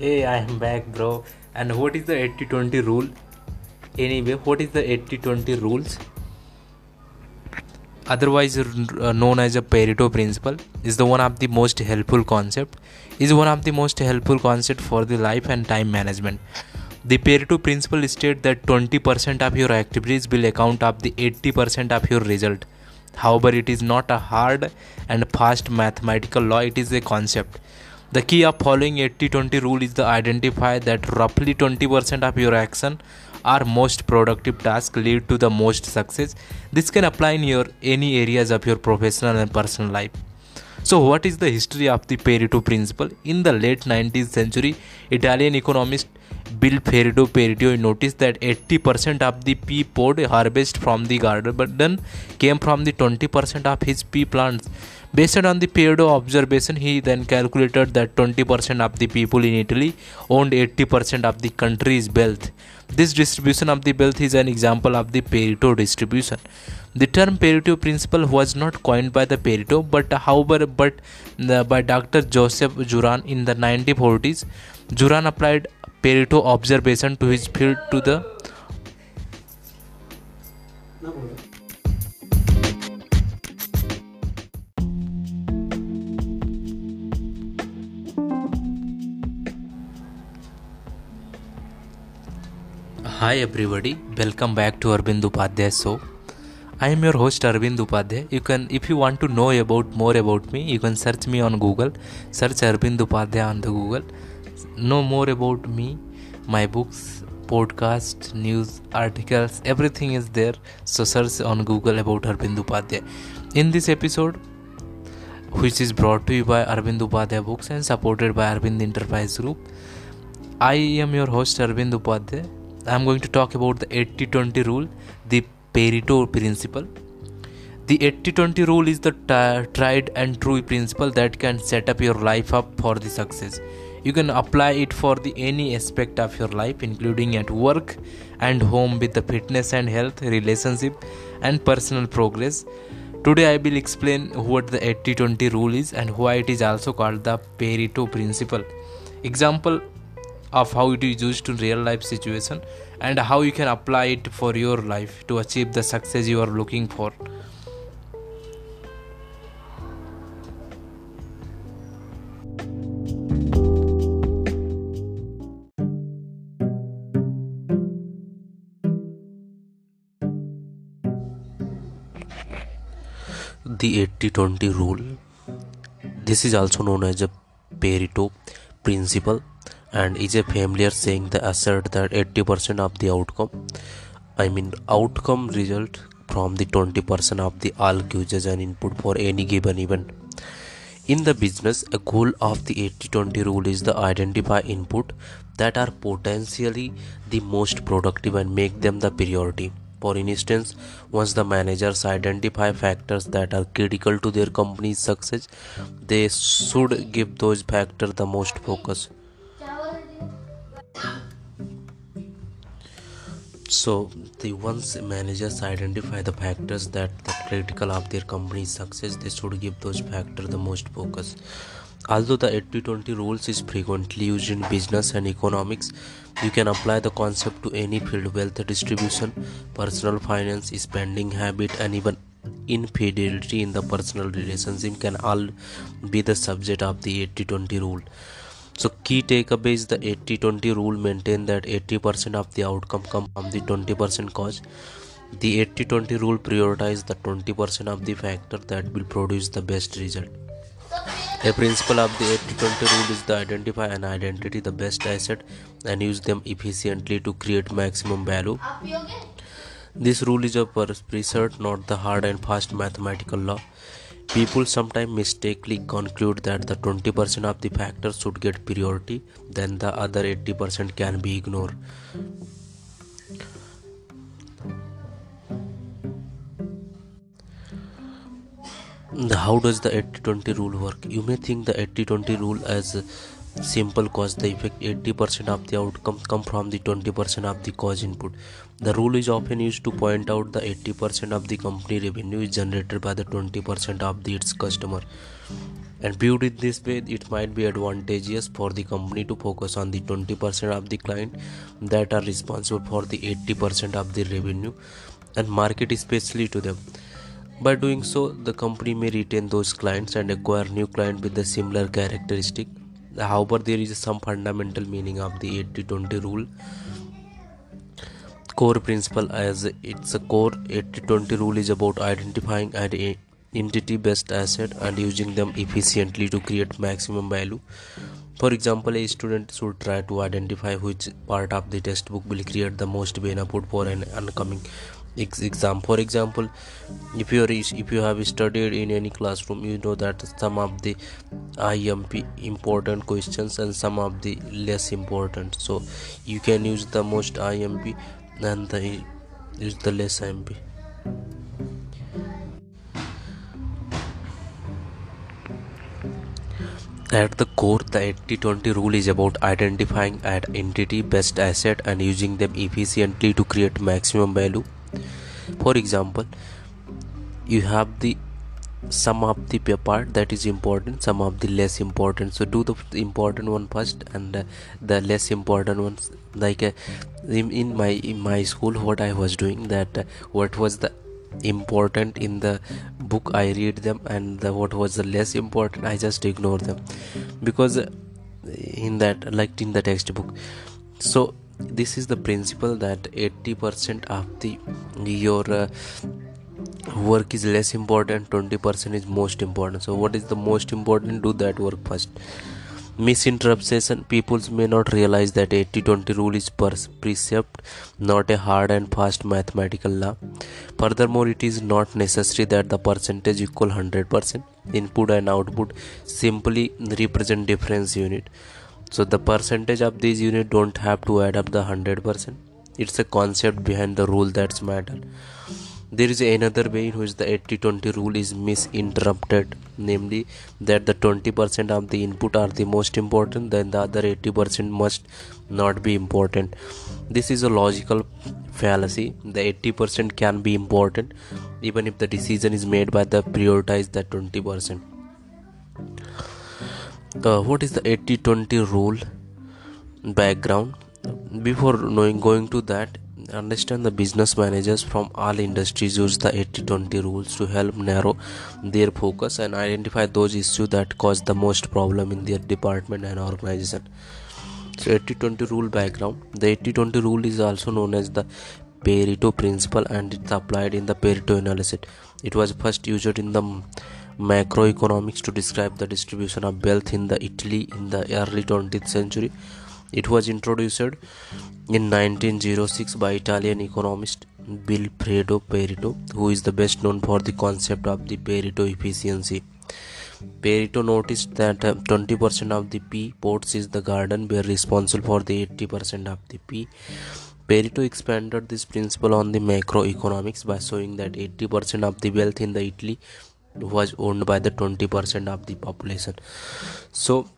Hey, I am back, bro. And what is the 80 20 rule? Anyway, what is the 80 20 rules? Otherwise uh, known as a Pareto principle, is the one of the most helpful concept. Is one of the most helpful concept for the life and time management. The Pareto principle states that 20% of your activities will account of the 80% of your result. However, it is not a hard and fast mathematical law, it is a concept. The key of following 80-20 rule is to identify that roughly 20% of your action or most productive task lead to the most success. This can apply in your any areas of your professional and personal life. So, what is the history of the Pareto principle? In the late 19th century, Italian economist Bill Pareto Pareto noticed that 80% of the pea pod harvest from the garden but then came from the 20% of his pea plants. Based on the Pareto observation, he then calculated that 20% of the people in Italy owned 80% of the country's wealth. This distribution of the wealth is an example of the Pareto distribution. The term Pareto principle was not coined by the Pareto, but however, but uh, by Dr. Joseph Juran in the 1940s. Juran applied Pareto observation to his field to the Hi everybody, welcome back to Arvind Upadhyay show. I am your host Arvind Upadhyay. You can, if you want to know about more about me, you can search me on Google. Search Arvind Upadhyay on the Google. Know more about me, my books, podcast, news, articles, everything is there. So search on Google about Arvind Upadhyay. In this episode, which is brought to you by Arvind Upadhyay Books and supported by Arvind Enterprise Group, I am your host Arvind Upadhyay I'm going to talk about the 80 20 rule, the Pareto principle. The 80 20 rule is the t- tried and true principle that can set up your life up for the success. You can apply it for the any aspect of your life, including at work and home with the fitness and health, relationship, and personal progress. Today, I will explain what the 80 20 rule is and why it is also called the Pareto principle. Example of how it is used in real life situation and how you can apply it for your life to achieve the success you are looking for the 80-20 rule. This is also known as a pareto principle and is a familiar saying the assert that 80% of the outcome i mean outcome result from the 20% of the all uses and input for any given event. In the business a goal of the 80-20 rule is to identify input that are potentially the most productive and make them the priority for instance once the managers identify factors that are critical to their company's success they should give those factors the most focus. So the once managers identify the factors that are critical of their company's success they should give those factors the most focus although the 80-20 rules is frequently used in business and economics you can apply the concept to any field wealth distribution personal finance spending habit and even infidelity in the personal relationship can all be the subject of the 80-20 rule so key takeaway is the 80-20 rule maintain that 80% of the outcome come from the 20% cause. The 80-20 rule prioritize the 20% of the factor that will produce the best result. A principle of the 80-20 rule is to identify an identity the best asset and use them efficiently to create maximum value. This rule is a precept, not the hard and fast mathematical law. People sometimes mistakenly conclude that the 20% of the factors should get priority, then the other 80% can be ignored. How does the 80 20 rule work? You may think the 80 20 rule as simple cause the effect 80% of the outcome come from the 20% of the cause input. The rule is often used to point out the 80% of the company revenue is generated by the 20% of the, its customer. And viewed in this way it might be advantageous for the company to focus on the 20% of the client that are responsible for the 80% of the revenue and market especially to them by doing so the company may retain those clients and acquire new clients with the similar characteristic. However there is some fundamental meaning of the 80-20 rule? Core principle as it's a core 80-20 rule is about identifying entity best asset and using them efficiently to create maximum value for example a student should try to identify which part of the textbook will create the most benefit for an oncoming exam. For example if you are if you have studied in any classroom you know that some of the imp important questions and some of the less important. So you can use the most imp and the use the less imp At the core, the 80 20 rule is about identifying an entity best asset and using them efficiently to create maximum value. For example you have the some of the part that is important some of the less important. So do the important one first and the less important ones. Like uh, in, in, my in my school what i was doing that uh, what was the important in the book i read them and the, what was the less important i just ignore them. Because uh, in that like in the textbook. So this is the principle that 80% of the your uh, work is less important 20% is most important. So what is the most important? Do that work first misinterpretation people may not realize that 80-20 rule is per precept not a hard and fast mathematical law. Furthermore it is not necessary that the percentage equal 100% input and output simply represent difference unit. So the percentage of these unit don't have to add up the 100% it's a concept behind the rule that's matter there is another way in which the 80-20 rule is misinterpreted namely that the 20% of the input are the most important then the other 80% must not be important. This is a logical fallacy. The 80% can be important even if the decision is made by the prioritize the 20% uh, what is the 80 20 rule background? Before knowing going to that understand the business managers from all industries use the 80 20 rules to help narrow their focus and identify those issues that cause the most problem in their department and organization. So 80 20 rule background. The 80 20 rule is also known as the Pareto principle and it's applied in the Pareto analysis. It was first used in the macroeconomics to describe the distribution of wealth in the Italy in the early 20th century. It was introduced in 1906 by Italian economist Vilfredo Pareto, who is the best known for the concept of the Pareto efficiency. Pareto noticed that 20% uh, of the P pots is the garden were responsible for the 80% of the P. Pareto expanded this principle on the macroeconomics by showing that 80% of the wealth in the Italy was owned by the 20% of the population so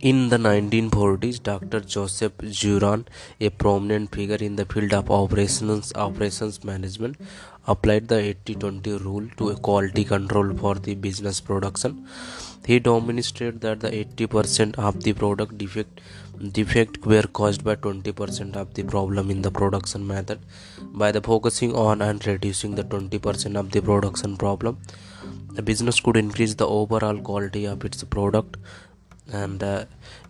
in the 1940s dr joseph juran a prominent figure in the field of operations operations management applied the 80-20 rule to a quality control for the business production. He demonstrated that the 80% of the product defect defect were caused by 20% of the problem in the production method. By the focusing on and reducing the 20% of the production problem the business could increase the overall quality of its product and uh,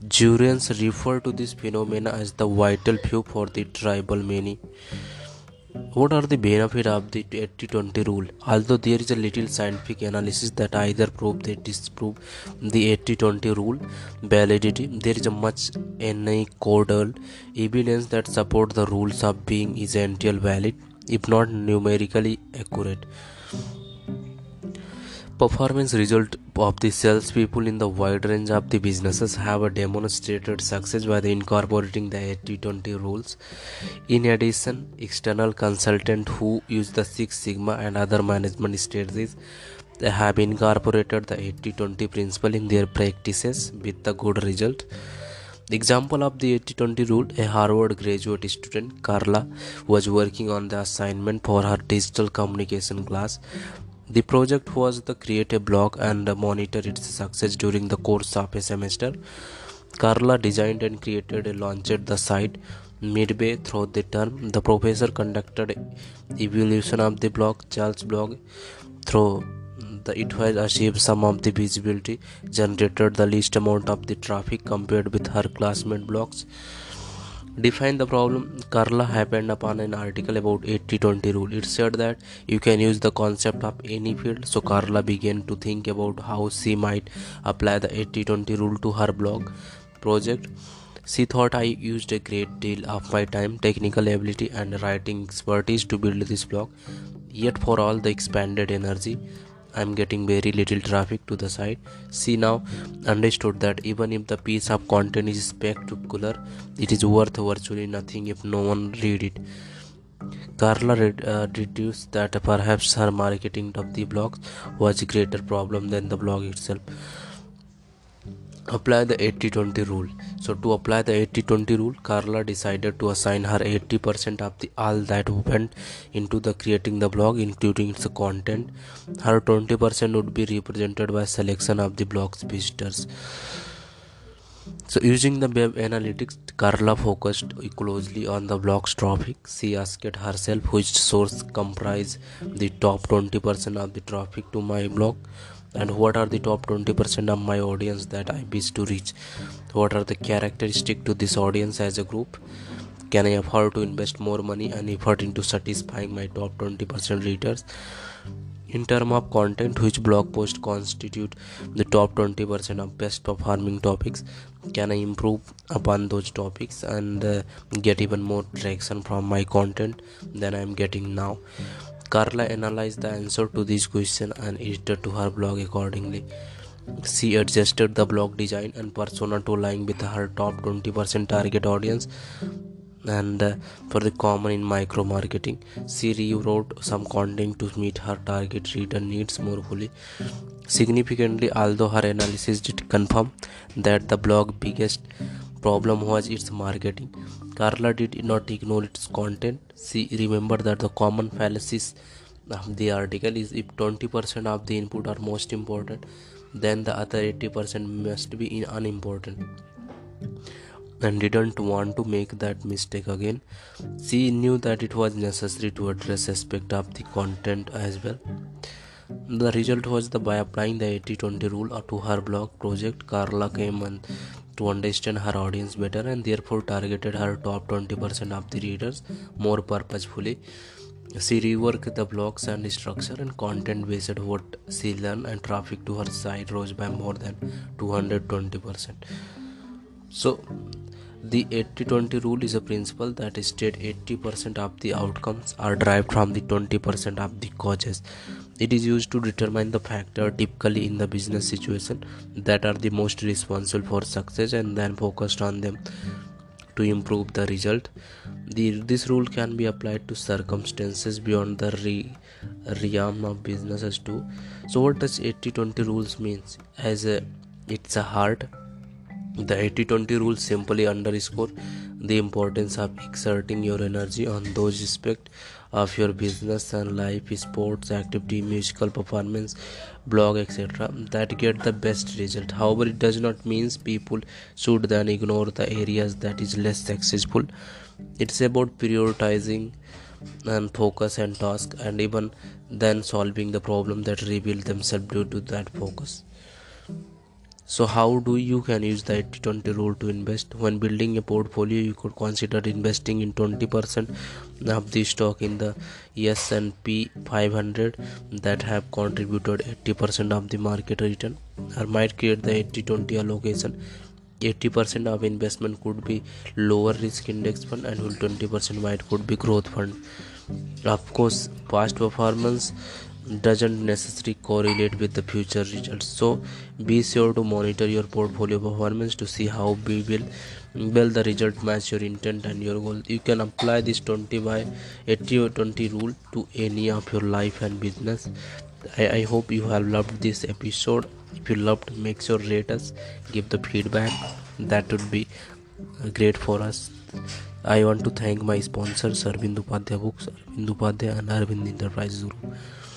Juran's refer to this phenomena as the vital few for the trivial many. What are the benefits of the 80-20 rule? Although there is a little scientific analysis that either prove or disprove the 80-20 rule validity there is a much anecdotal evidence that support the rules of being essential valid if not numerically accurate performance result of the salespeople in the wide range of the businesses have demonstrated success by the incorporating the 80-20 rules. In addition, external consultants who use the Six Sigma and other management strategies they have incorporated the 80-20 principle in their practices with the good result example of the 80-20 rule a harvard graduate student carla was working on the assignment for her digital communication class the project was to create a blog and monitor its success during the course of a semester. Carla designed and created and launched the site midway through the term. The professor conducted evaluation of the blog Carla's blog through the it has achieved some of the visibility generated the least amount of the traffic compared with her classmate blogs define the problem. Carla happened upon an article about 80-20 rule. It said that you can use the concept of any field. So carla began to think about how she might apply the 80-20 rule to her blog project. She thought I used a great deal of my time, technical ability, and writing expertise to build this blog. Yet, for all the expanded energy, I'm getting very little traffic to the site. see now understood that even if the piece of content is spectacular, it is worth virtually nothing if no one read it. Carla uh, deduced that perhaps her marketing of the blog was a greater problem than the blog itself apply the 80-20 rule. So to apply the 80-20 rule carla decided to assign her 80% of the all that went into the creating the blog including its content. Her 20% would be represented by selection of the blog's visitors so using the web analytics carla focused closely on the blog's traffic she asked herself which source comprise the top 20% of the traffic to my blog and what are the top 20% of my audience that I wish to reach? What are the characteristics to this audience as a group? Can I afford to invest more money and effort into satisfying my top 20% readers? In terms of content which blog post constitute the top 20% of best performing topics? Can i improve upon those topics and uh, get even more traction from my content than i am getting now Carla analyzed the answer to this question and edited to her blog accordingly. She adjusted the blog design and persona to align with her top 20% target audience and uh, for the common in micro marketing she rewrote some content to meet her target reader needs more fully significantly although her analysis did confirm that the blog biggest problem was its marketing Carla did not ignore its content. She remembered that the common fallacies of the article is if 20% of the input are most important, then the other 80% must be unimportant and didn't want to make that mistake again. She knew that it was necessary to address aspect of the content as well. The result was that by applying the 80-20 rule to her blog project, Carla came and to understand her audience better and therefore targeted her top 20% of the readers more purposefully. She reworked the blogs and structure and content based what she learned and traffic to her site rose by more than 220%. So the 80-20 rule is a principle that states 80% of the outcomes are derived from the 20% of the causes it is used to determine the factor typically in the business situation that are the most responsible for success and then focused on them to improve the result. The, this rule can be applied to circumstances beyond the re, realm of businesses too. So what does 80-20 rules means? As a, it's a hard the 80-20 rule simply underscore the importance of exerting your energy on those aspects of your business and life sports activity musical performance blog etc that get the best result. However it does not mean people should then ignore the areas that is less successful. It's about prioritizing and focus and task and even then solving the problem that reveal themselves due to that focus so how do you can use the 80-20 rule to invest? When building a portfolio you could consider investing in 20% of the stock in the S&P 500 that have contributed 80% of the market return or might create the 80-20 allocation. 80% of investment could be lower risk index fund and 20% might could be growth fund. Of course past performance doesn't necessarily correlate with the future results. So be sure to monitor your portfolio performance to see how we will well the result match your intent and your goal. You can apply this 20 by 80 or 20 rule to any of your life and business. I, I hope you have loved this episode. If you loved make sure rate us give the feedback. That would be uh, great for us. I want to thank my sponsors arvind upadhyay books arvind upadhyay and arvind enterprises group